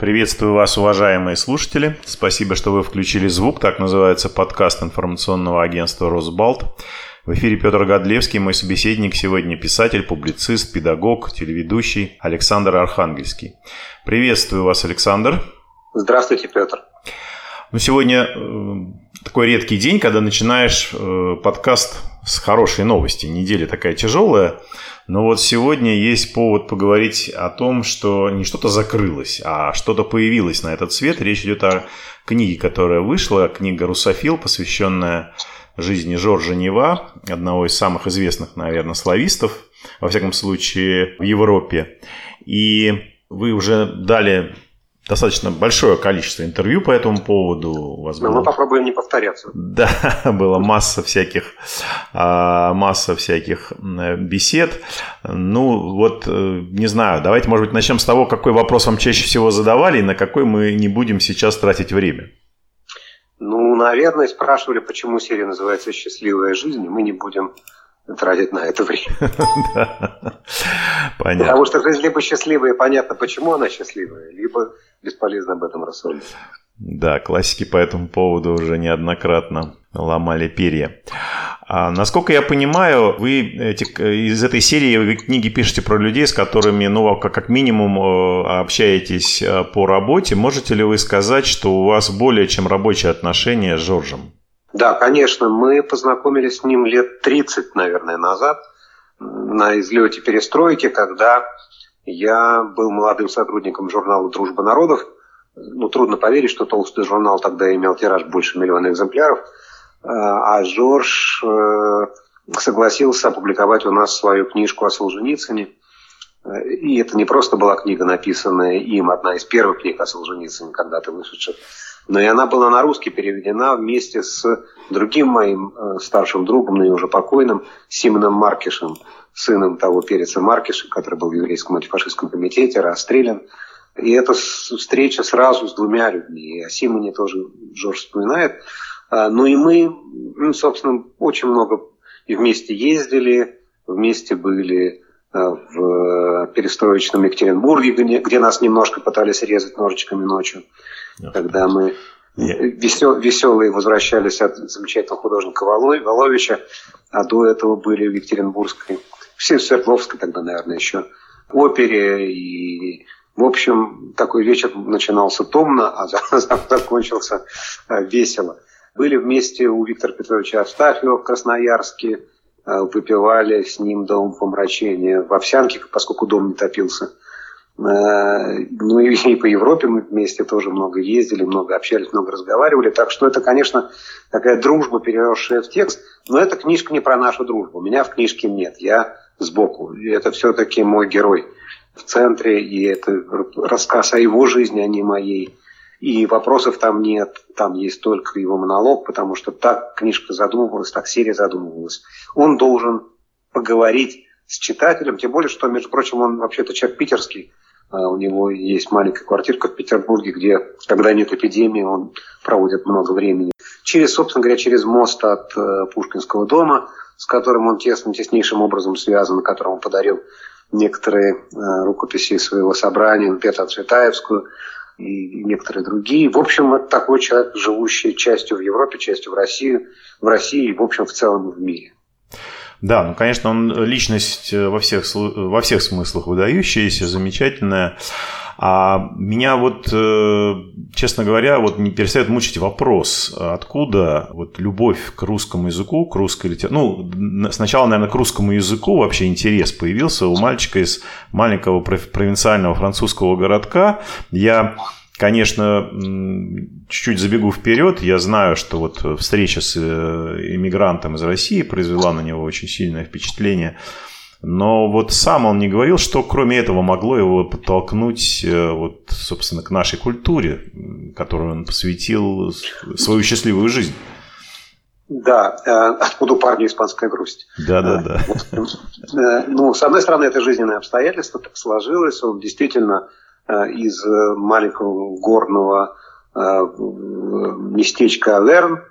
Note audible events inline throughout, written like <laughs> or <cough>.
Приветствую вас, уважаемые слушатели. Спасибо, что вы включили звук. Так называется подкаст информационного агентства «Росбалт». В эфире Петр Годлевский, мой собеседник сегодня писатель, публицист, педагог, телеведущий Александр Архангельский. Приветствую вас, Александр. Здравствуйте, Петр. Ну, сегодня э, такой редкий день, когда начинаешь э, подкаст с хорошей новости. Неделя такая тяжелая, но вот сегодня есть повод поговорить о том, что не что-то закрылось, а что-то появилось на этот свет. Речь идет о книге, которая вышла, книга «Русофил», посвященная жизни Жоржа Нева, одного из самых известных, наверное, славистов, во всяком случае, в Европе. И вы уже дали достаточно большое количество интервью по этому поводу. Вас было... мы попробуем не повторяться. Да, <laughs> было масса всяких, а, масса всяких бесед. Ну, вот, э, не знаю, давайте, может быть, начнем с того, какой вопрос вам чаще всего задавали и на какой мы не будем сейчас тратить время. Ну, наверное, спрашивали, почему серия называется «Счастливая жизнь», и мы не будем тратить на это время. <laughs> Понятно. Потому что жизнь либо счастливая, понятно, почему она счастливая, либо бесполезно об этом рассуждать. Да, классики по этому поводу уже неоднократно ломали перья. А, насколько я понимаю, вы эти, из этой серии вы книги пишете про людей, с которыми, ну, как, как минимум, э, общаетесь э, по работе. Можете ли вы сказать, что у вас более чем рабочие отношения с Жоржем? Да, конечно. Мы познакомились с ним лет 30, наверное, назад на излете перестройки, когда я был молодым сотрудником журнала «Дружба народов». Ну, трудно поверить, что толстый журнал тогда имел тираж больше миллиона экземпляров. А, а Жорж э, согласился опубликовать у нас свою книжку о Солженицыне. И это не просто была книга, написанная им, одна из первых книг о Солженицыне, когда-то вышедших, но и она была на русский переведена вместе с другим моим э, старшим другом, но и уже покойным, Симоном Маркишем, сыном того переца Маркиша, который был в еврейском антифашистском комитете, расстрелян. И эта встреча сразу с двумя людьми. И о Симоне тоже Жорж вспоминает. А, ну и мы, ну, собственно, очень много и вместе ездили, вместе были в перестроечном Екатеринбурге, где, где нас немножко пытались резать ножичками ночью, yeah. когда мы весел, веселые возвращались от замечательного художника Воловича, а до этого были в Екатеринбургской в Свердловской тогда, наверное, еще опере. И, в общем, такой вечер начинался томно, а <laughs> закончился э, весело. Были вместе у Виктора Петровича Астафьева в Красноярске, э, выпивали с ним дом помрачения в Овсянке, поскольку дом не топился. Э, ну и по Европе мы вместе тоже много ездили, много общались, много разговаривали. Так что это, конечно, такая дружба, переросшая в текст. Но эта книжка не про нашу дружбу. Меня в книжке нет. Я сбоку. И это все-таки мой герой в центре, и это рассказ о его жизни, а не моей. И вопросов там нет, там есть только его монолог, потому что так книжка задумывалась, так серия задумывалась. Он должен поговорить с читателем, тем более, что, между прочим, он вообще-то человек питерский, а у него есть маленькая квартирка в Петербурге, где, когда нет эпидемии, он проводит много времени. Через, собственно говоря, через мост от э, Пушкинского дома – с которым он тесным, теснейшим образом связан, которому он подарил некоторые э, рукописи своего собрания, Петра Цветаевскую и некоторые другие. В общем, это такой человек, живущий частью в Европе, частью в России, в России и, в общем, в целом в мире. Да, ну, конечно, он личность во всех, во всех смыслах выдающаяся, замечательная. А меня вот, э, честно говоря, вот не перестает мучить вопрос, откуда вот любовь к русскому языку, к русской литературе. Ну, сначала, наверное, к русскому языку вообще интерес появился у мальчика из маленького провинциального французского городка. Я Конечно, чуть-чуть забегу вперед. Я знаю, что вот встреча с э, иммигрантом из России произвела на него очень сильное впечатление. Но вот сам он не говорил, что кроме этого могло его подтолкнуть, э, вот, собственно, к нашей культуре, которую он посвятил свою счастливую жизнь. Да, э, откуда у парня испанская грусть. Да, да, да. Ну, с одной стороны, это жизненное обстоятельство, так сложилось. Он действительно из маленького горного местечка Аверн,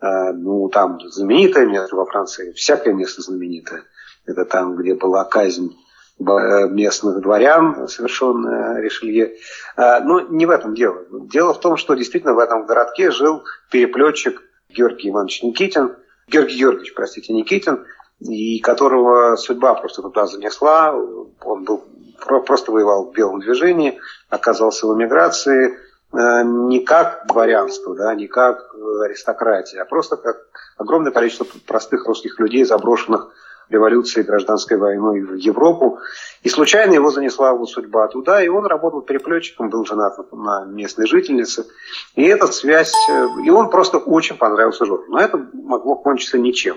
ну, там знаменитое место во Франции, всякое место знаменитое – это там, где была казнь местных дворян, совершенное Ришелье. Но не в этом дело. Дело в том, что действительно в этом городке жил переплетчик Георгий Иванович Никитин, Георгий Георгиевич, простите, Никитин, и которого судьба просто туда занесла. Он был, просто воевал в белом движении, оказался в эмиграции, э, не как дворянство, да, не как аристократия, а просто как огромное количество простых русских людей, заброшенных революцией, гражданской войной в Европу. И случайно его занесла его судьба туда, и он работал переплетчиком, был женат на местной жительнице. И эта связь... Э, и он просто очень понравился Жоржу. Но это могло кончиться ничем.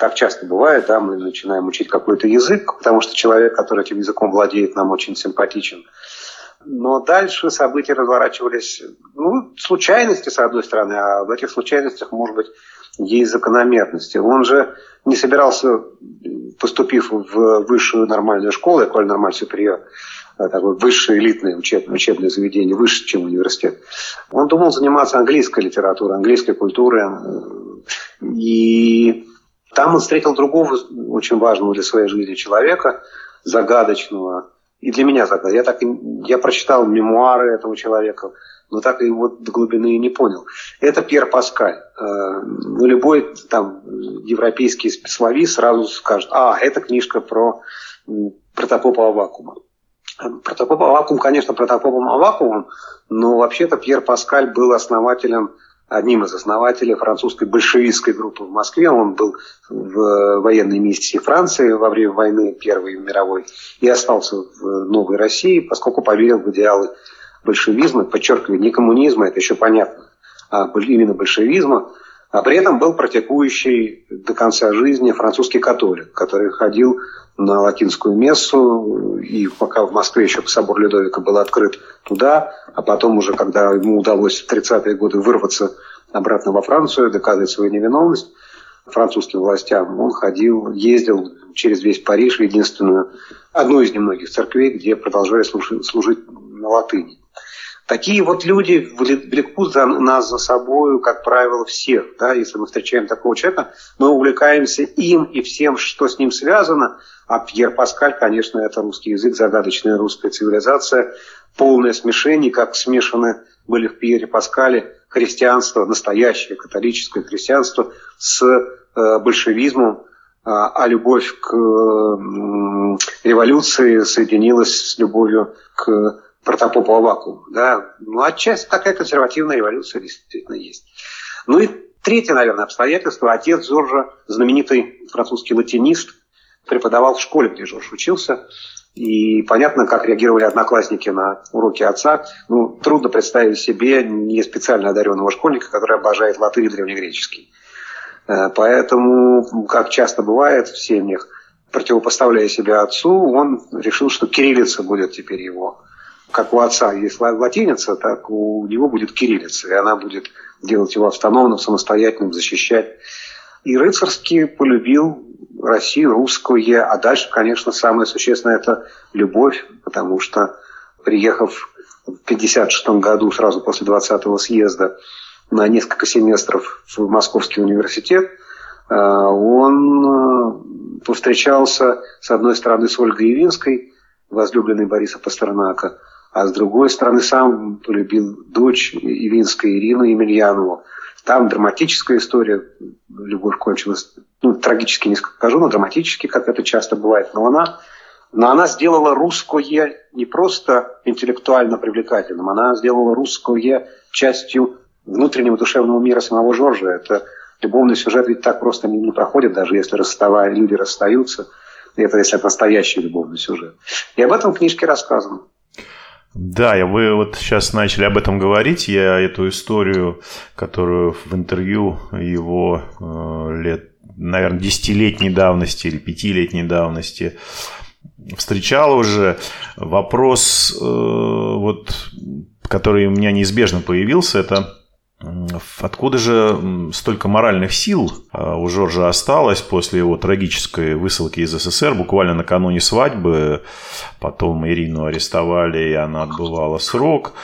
Так часто бывает, да, мы начинаем учить какой-то язык, потому что человек, который этим языком владеет, нам очень симпатичен. Но дальше события разворачивались, ну, случайности, с одной стороны, а в этих случайностях, может быть, есть закономерности. Он же не собирался, поступив в высшую нормальную школу, Эколь Нормаль Супериор, э, такое высшее элитное учебное, учебное заведение, выше, чем университет. Он думал заниматься английской литературой, английской культурой. И там он встретил другого очень важного для своей жизни человека, загадочного. И для меня загадочного. Я, так, я прочитал мемуары этого человека, но так его до глубины и не понял. Это Пьер Паскаль. Э, ну, любой там европейский специалист сразу скажет, а, это книжка про протопопа Авакума. Протопоп Авакум, конечно, протопопом Авакумом, но вообще-то Пьер Паскаль был основателем одним из основателей французской большевистской группы в Москве. Он был в военной миссии Франции во время войны Первой мировой и остался в Новой России, поскольку поверил в идеалы большевизма, подчеркиваю, не коммунизма, это еще понятно, а именно большевизма, а при этом был практикующий до конца жизни французский католик, который ходил на латинскую мессу, и пока в Москве еще собор Людовика был открыт туда, а потом уже, когда ему удалось в 30-е годы вырваться обратно во Францию, доказать свою невиновность французским властям, он ходил, ездил через весь Париж в единственную, одну из немногих церквей, где продолжали служить, служить на латыни. Такие вот люди влекут за, нас за собой, как правило, всех. Да? Если мы встречаем такого человека, мы увлекаемся им и всем, что с ним связано. А Пьер Паскаль, конечно, это русский язык, загадочная русская цивилизация, полное смешение, как смешаны были в Пьере Паскале христианство, настоящее католическое христианство с э, большевизмом, а, а любовь к революции соединилась с любовью к протопопа Авакума. Да? Ну, отчасти такая консервативная революция действительно есть. Ну и третье, наверное, обстоятельство. Отец Жоржа, знаменитый французский латинист, преподавал в школе, где Жорж учился. И понятно, как реагировали одноклассники на уроки отца. Ну, трудно представить себе не специально одаренного школьника, который обожает латынь и древнегреческий. Э, поэтому, как часто бывает в семьях, противопоставляя себя отцу, он решил, что кириллица будет теперь его как у отца есть латиница, так у него будет кириллица, и она будет делать его автономным, самостоятельным, защищать. И Рыцарский полюбил Россию, русскую, а дальше, конечно, самое существенное – это любовь, потому что, приехав в 1956 году, сразу после 20-го съезда, на несколько семестров в Московский университет, э, он э, повстречался, с одной стороны, с Ольгой Явинской, возлюбленной Бориса Пастернака, а с другой стороны сам полюбил дочь Ивинской Ирину Емельянову. Там драматическая история, любовь кончилась, ну, трагически не скажу, но драматически, как это часто бывает. Но она, но она сделала русское не просто интеллектуально привлекательным, она сделала русское частью внутреннего душевного мира самого Жоржа. Это любовный сюжет ведь так просто не, не проходит, даже если расставая, люди расстаются. Это если это настоящий любовный сюжет. И об этом в книжке рассказано. Да, вы вот сейчас начали об этом говорить. Я эту историю, которую в интервью его э, лет, наверное, десятилетней давности или пятилетней давности встречал уже. Вопрос, э, вот, который у меня неизбежно появился, это Откуда же столько моральных сил а, у Жоржа осталось после его трагической высылки из СССР буквально накануне свадьбы? Потом Ирину арестовали, и она отбывала срок.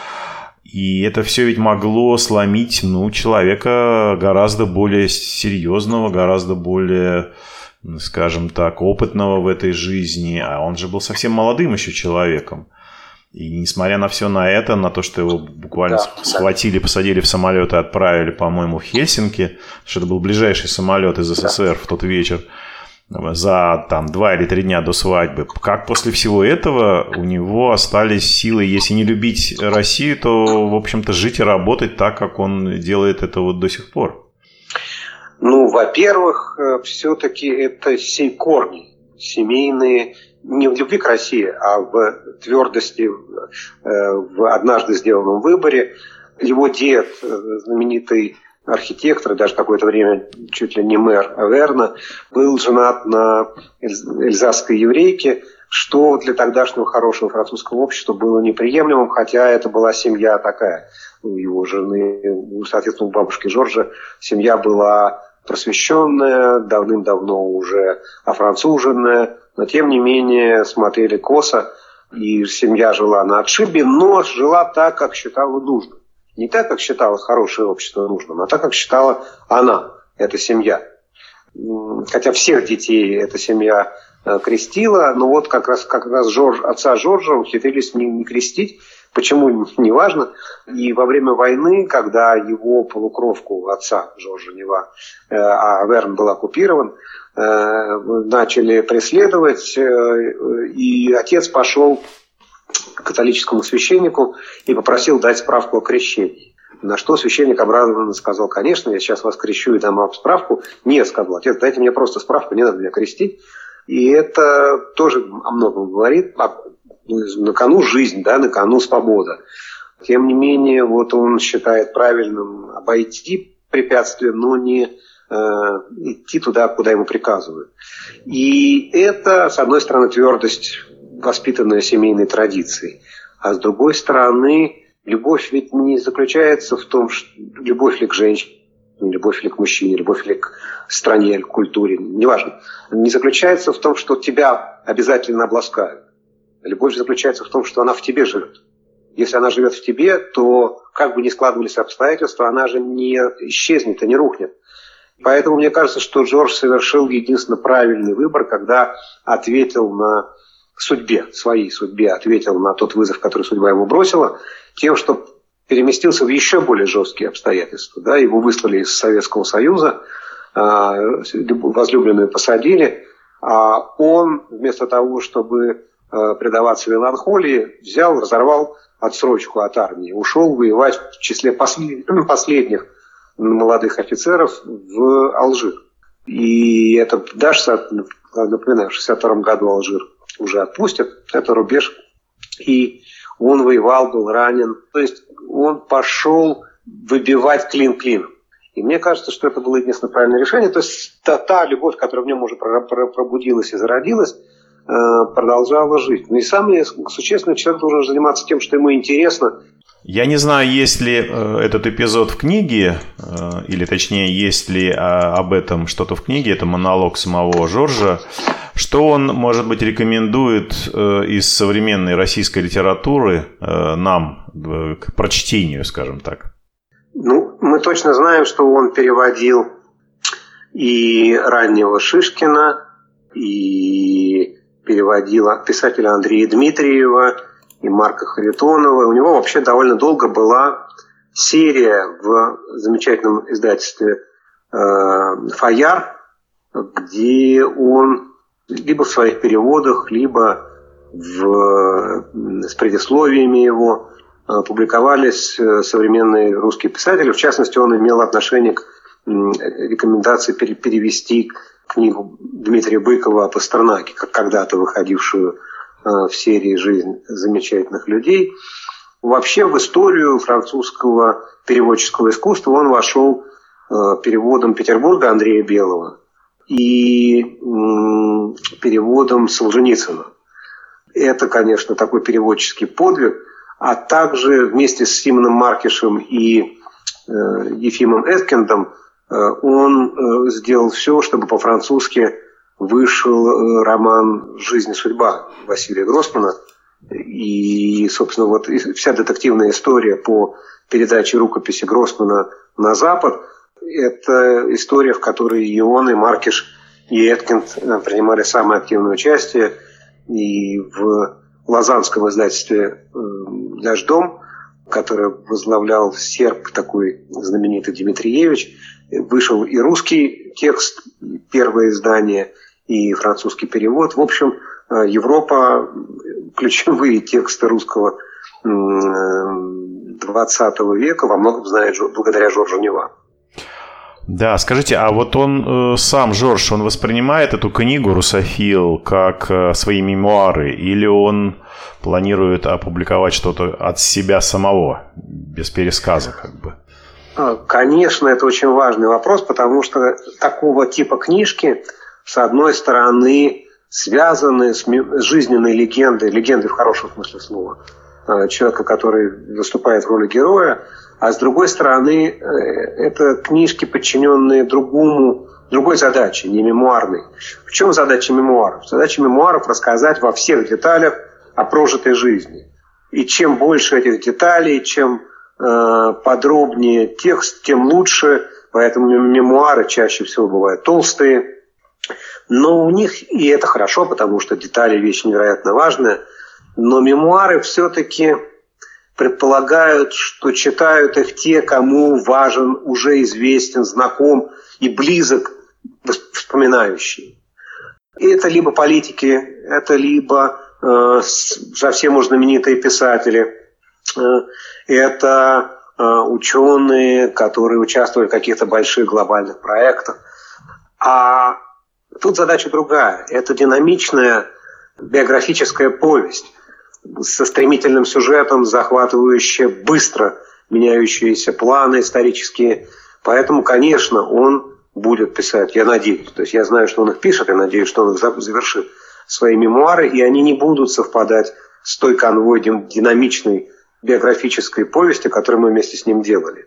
И это все ведь могло сломить ну, человека гораздо более серьезного, гораздо более скажем так, опытного в этой жизни, а он же был совсем молодым еще человеком. И несмотря на все на это, на то, что его буквально да, схватили, посадили в самолет и отправили, по-моему, в Хельсинки, что это был ближайший самолет из СССР да. в тот вечер, за там два или три дня до свадьбы. Как после всего этого у него остались силы, если не любить Россию, то, в общем-то, жить и работать так, как он делает это вот до сих пор? Ну, во-первых, э, все-таки это сей корни семейные, не в любви к России, а в твердости э, в однажды сделанном выборе. Его дед, э, знаменитый архитектор, даже какое-то время чуть ли не мэр Аверна, был женат на эльзасской еврейке, что для тогдашнего хорошего французского общества было неприемлемым, хотя это была семья такая у его жены, соответственно, у бабушки Жоржа семья была просвещенная, давным-давно уже офранцуженная, но тем не менее смотрели косо, и семья жила на отшибе, но жила так, как считала нужным. Не так, как считала хорошее общество нужным, а так, как считала она, эта семья. Хотя всех детей эта семья э, крестила, но вот как раз, как раз Жорж, отца Жоржа ухитрились не, не крестить, Почему, <laughs> неважно. И во время войны, когда его полукровку отца Жоржа Нева, э, а Верн был оккупирован, э, начали преследовать, и отец пошел католическому священнику и попросил дать справку о крещении. На что священник обрадованно сказал, конечно, я сейчас вас крещу и дам вам справку. Нет, сказал отец, дайте мне просто справку, не надо меня крестить. И это тоже о многом говорит. На кону жизнь, да, на кону свобода. Тем не менее, вот он считает правильным обойти препятствия, но не э, идти туда, куда ему приказывают. И это, с одной стороны, твердость воспитанная семейной традицией. А с другой стороны, любовь ведь не заключается в том, что любовь ли к женщине, любовь ли к мужчине, любовь ли к стране, к культуре, неважно, не заключается в том, что тебя обязательно обласкают. Любовь заключается в том, что она в тебе живет. Если она живет в тебе, то как бы ни складывались обстоятельства, она же не исчезнет и не рухнет. Поэтому мне кажется, что Джордж совершил единственно правильный выбор, когда ответил на судьбе, своей судьбе, ответил на тот вызов, который судьба ему бросила, тем, что переместился в еще более жесткие обстоятельства. Да, его выслали из Советского Союза, а, возлюбленную посадили, а он вместо того, чтобы предаваться меланхолии, взял, разорвал отсрочку от армии, ушел воевать в числе <clears throat> последних молодых офицеров в Алжир. И это даже, напоминаю, в 1962 году Алжир уже отпустят, это рубеж. И он воевал, был ранен. То есть он пошел выбивать клин клином. И мне кажется, что это было единственное правильное решение. То есть та, та любовь, которая в нем уже пробудилась и зародилась, э, продолжала жить. Ну и самое существенное, человек должен заниматься тем, что ему интересно, я не знаю, есть ли э, этот эпизод в книге, э, или точнее, есть ли э, об этом что-то в книге, это монолог самого Жоржа. Что он, может быть, рекомендует э, из современной российской литературы э, нам э, к прочтению, скажем так? Ну, мы точно знаем, что он переводил и раннего Шишкина, и переводил писателя Андрея Дмитриева, и Марка Харитонова. У него вообще довольно долго была серия в замечательном издательстве э, «Фаяр», где он либо в своих переводах, либо в, с предисловиями его э, публиковались э, современные русские писатели. В частности, он имел отношение к рекомендации перевести книгу Дмитрия Быкова о Пастернаке, как когда-то выходившую Э, в серии «Жизнь замечательных людей». Вообще в историю французского переводческого искусства он вошел э, переводом Петербурга Андрея Белого и переводом Солженицына. Это, конечно, такой переводческий подвиг, а также вместе с Симоном Маркишем и э, Ефимом Эткиндом он сделал все, чтобы по-французски вышел э, роман «Жизнь и судьба» Василия Гроссмана. И, собственно, вот вся детективная история по передаче рукописи Гроссмана на Запад – это история, в которой и он, и Маркиш и Эткинд э, принимали самое активное участие. И в Лозанском издательстве «Дождом», которое возглавлял серб такой знаменитый Дмитриевич, вышел и русский текст, первое издание, и французский перевод. В общем, Европа, ключевые тексты русского 20 века во многом знает благодаря Жоржу Нева. Да, скажите, а вот он э, сам, Жорж, он воспринимает эту книгу «Русофил» как э, свои мемуары, или он планирует опубликовать что-то от себя самого, без пересказа как бы? А, конечно, это очень важный вопрос, потому что такого типа книжки, с одной стороны, связаны с жизненной легендой, легендой в хорошем смысле слова, э, человека, который выступает в роли героя, а с другой стороны, э, это книжки, подчиненные другому, другой задаче, не мемуарной. В чем задача мемуаров? Задача мемуаров – рассказать во всех деталях о прожитой жизни. И чем больше этих деталей, чем подробнее текст, тем лучше. Поэтому мемуары чаще всего бывают толстые. Но у них, и это хорошо, потому что детали – вещь невероятно важная, но мемуары все-таки предполагают, что читают их те, кому важен, уже известен, знаком и близок вспоминающий. И это либо политики, это либо э, совсем уж знаменитые писатели, э, это э, ученые, которые участвовали в каких-то больших глобальных проектах. А тут задача другая. Это динамичная биографическая повесть со стремительным сюжетом, захватывающая быстро меняющиеся планы исторические. Поэтому, конечно, он будет писать, я надеюсь. То есть я знаю, что он их пишет, я надеюсь, что он их завершит свои мемуары, и они не будут совпадать с той конвой динамичной биографической повести, которую мы вместе с ним делали.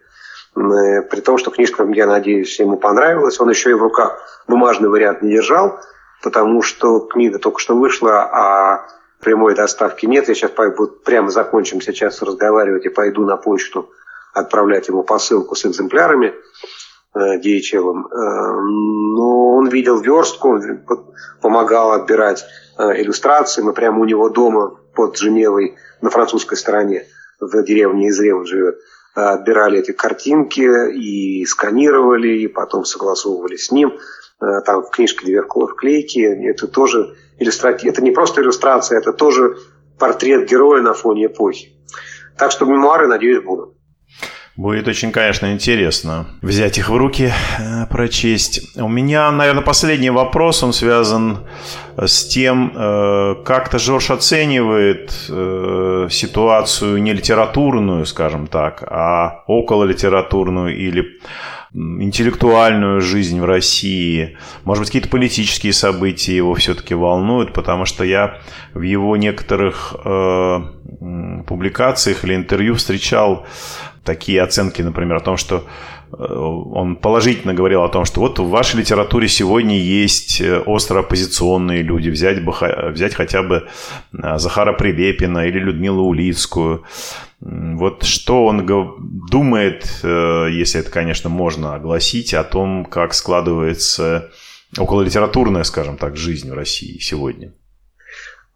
Э, при том, что книжка, я надеюсь, ему понравилась. Он еще и в руках бумажный вариант не держал, потому что книга только что вышла, а прямой доставки нет. Я сейчас вот прямо закончим сейчас разговаривать и пойду на почту отправлять ему посылку с экземплярами э, DHL. Э, но он видел верстку, помогал отбирать э, иллюстрации. Мы прямо у него дома под Женевой на французской стороне, в деревне Изрев живет, отбирали эти картинки и сканировали, и потом согласовывали с ним. Там в книжке две вклейки. Это тоже иллюстрация. Это не просто иллюстрация, это тоже портрет героя на фоне эпохи. Так что мемуары, надеюсь, будут. Будет очень, конечно, интересно взять их в руки, э, прочесть. У меня, наверное, последний вопрос, он связан с тем, э, как-то Жорж оценивает э, ситуацию не литературную, скажем так, а около литературную или интеллектуальную жизнь в России, может быть, какие-то политические события его все-таки волнуют, потому что я в его некоторых публикациях или интервью встречал такие оценки, например, о том, что э, он положительно говорил о том, что вот в вашей литературе сегодня есть э, остро оппозиционные люди, взять, бы, взять хотя бы э, Захара Прилепина или Людмилу Улицкую. Вот что он думает, если это, конечно, можно огласить, о том, как складывается окололитературная, скажем так, жизнь в России сегодня?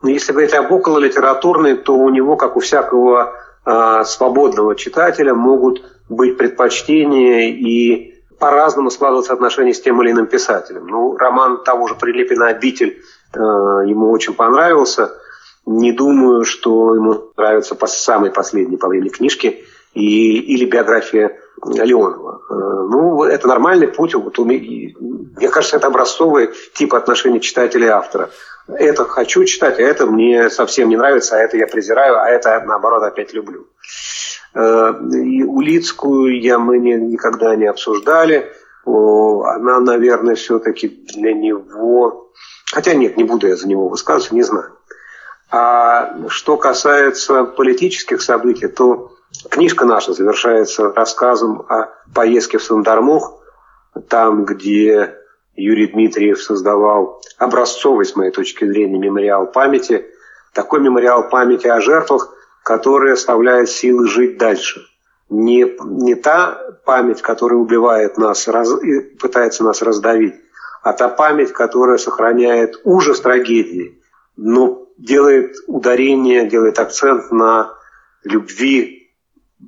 Ну, если говорить об окололитературной, то у него, как у всякого свободного читателя, могут быть предпочтения и по-разному складываться отношения с тем или иным писателем. Ну, роман того же Прилепина «Обитель» э, ему очень понравился – не думаю, что ему нравится по самой последней по времени книжки и, или биография Леонова. Э, ну, это нормальный путь. Вот, мне кажется, это образцовый тип отношений читателя и автора. Это хочу читать, а это мне совсем не нравится, а это я презираю, а это, наоборот, опять люблю. Э, и Улицкую я, мы не, никогда не обсуждали. Она, наверное, все-таки для него... Хотя нет, не буду я за него высказываться, не знаю. А что касается политических событий, то книжка наша завершается рассказом о поездке в Сандармох, там, где Юрий Дмитриев создавал образцовый, с моей точки зрения, мемориал памяти, такой мемориал памяти о жертвах, который оставляет силы жить дальше. Не, не та память, которая убивает нас раз, и пытается нас раздавить, а та память, которая сохраняет ужас трагедии, но делает ударение, делает акцент на любви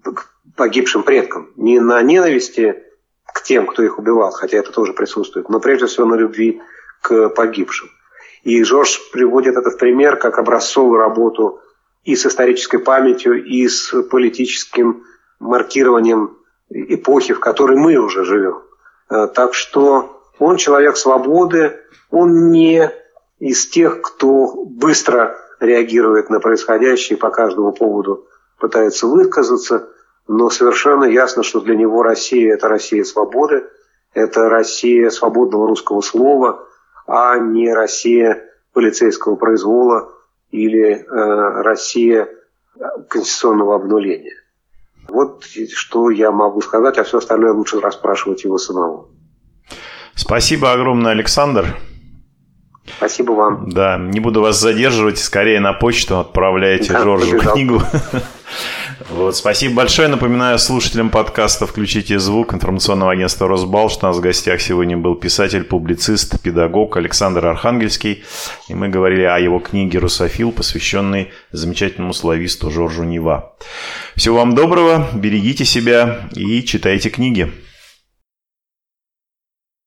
к погибшим предкам. Не на ненависти к тем, кто их убивал, хотя это тоже присутствует, но прежде всего на любви к погибшим. И Жорж приводит это в пример как образцовую работу и с исторической памятью, и с политическим маркированием эпохи, в которой мы уже живем. Э, так что он человек свободы, он не из тех, кто быстро реагирует на происходящее по каждому поводу пытается высказаться, но совершенно ясно, что для него Россия – это Россия свободы, это Россия свободного русского слова, а не Россия полицейского произвола или э, Россия конституционного обнуления. Вот что я могу сказать, а все остальное лучше расспрашивать его самого. Спасибо огромное, Александр. Спасибо вам. Да, не буду вас задерживать, скорее на почту отправляйте да, Жоржу побежал. книгу. <laughs> Вот, спасибо большое. Напоминаю слушателям подкаста «Включите звук» информационного агентства «Росбал», что у нас в гостях сегодня был писатель, публицист, педагог Александр Архангельский. И мы говорили о его книге «Русофил», посвященной замечательному слависту Жоржу Нева. Всего вам доброго, берегите себя и читайте книги.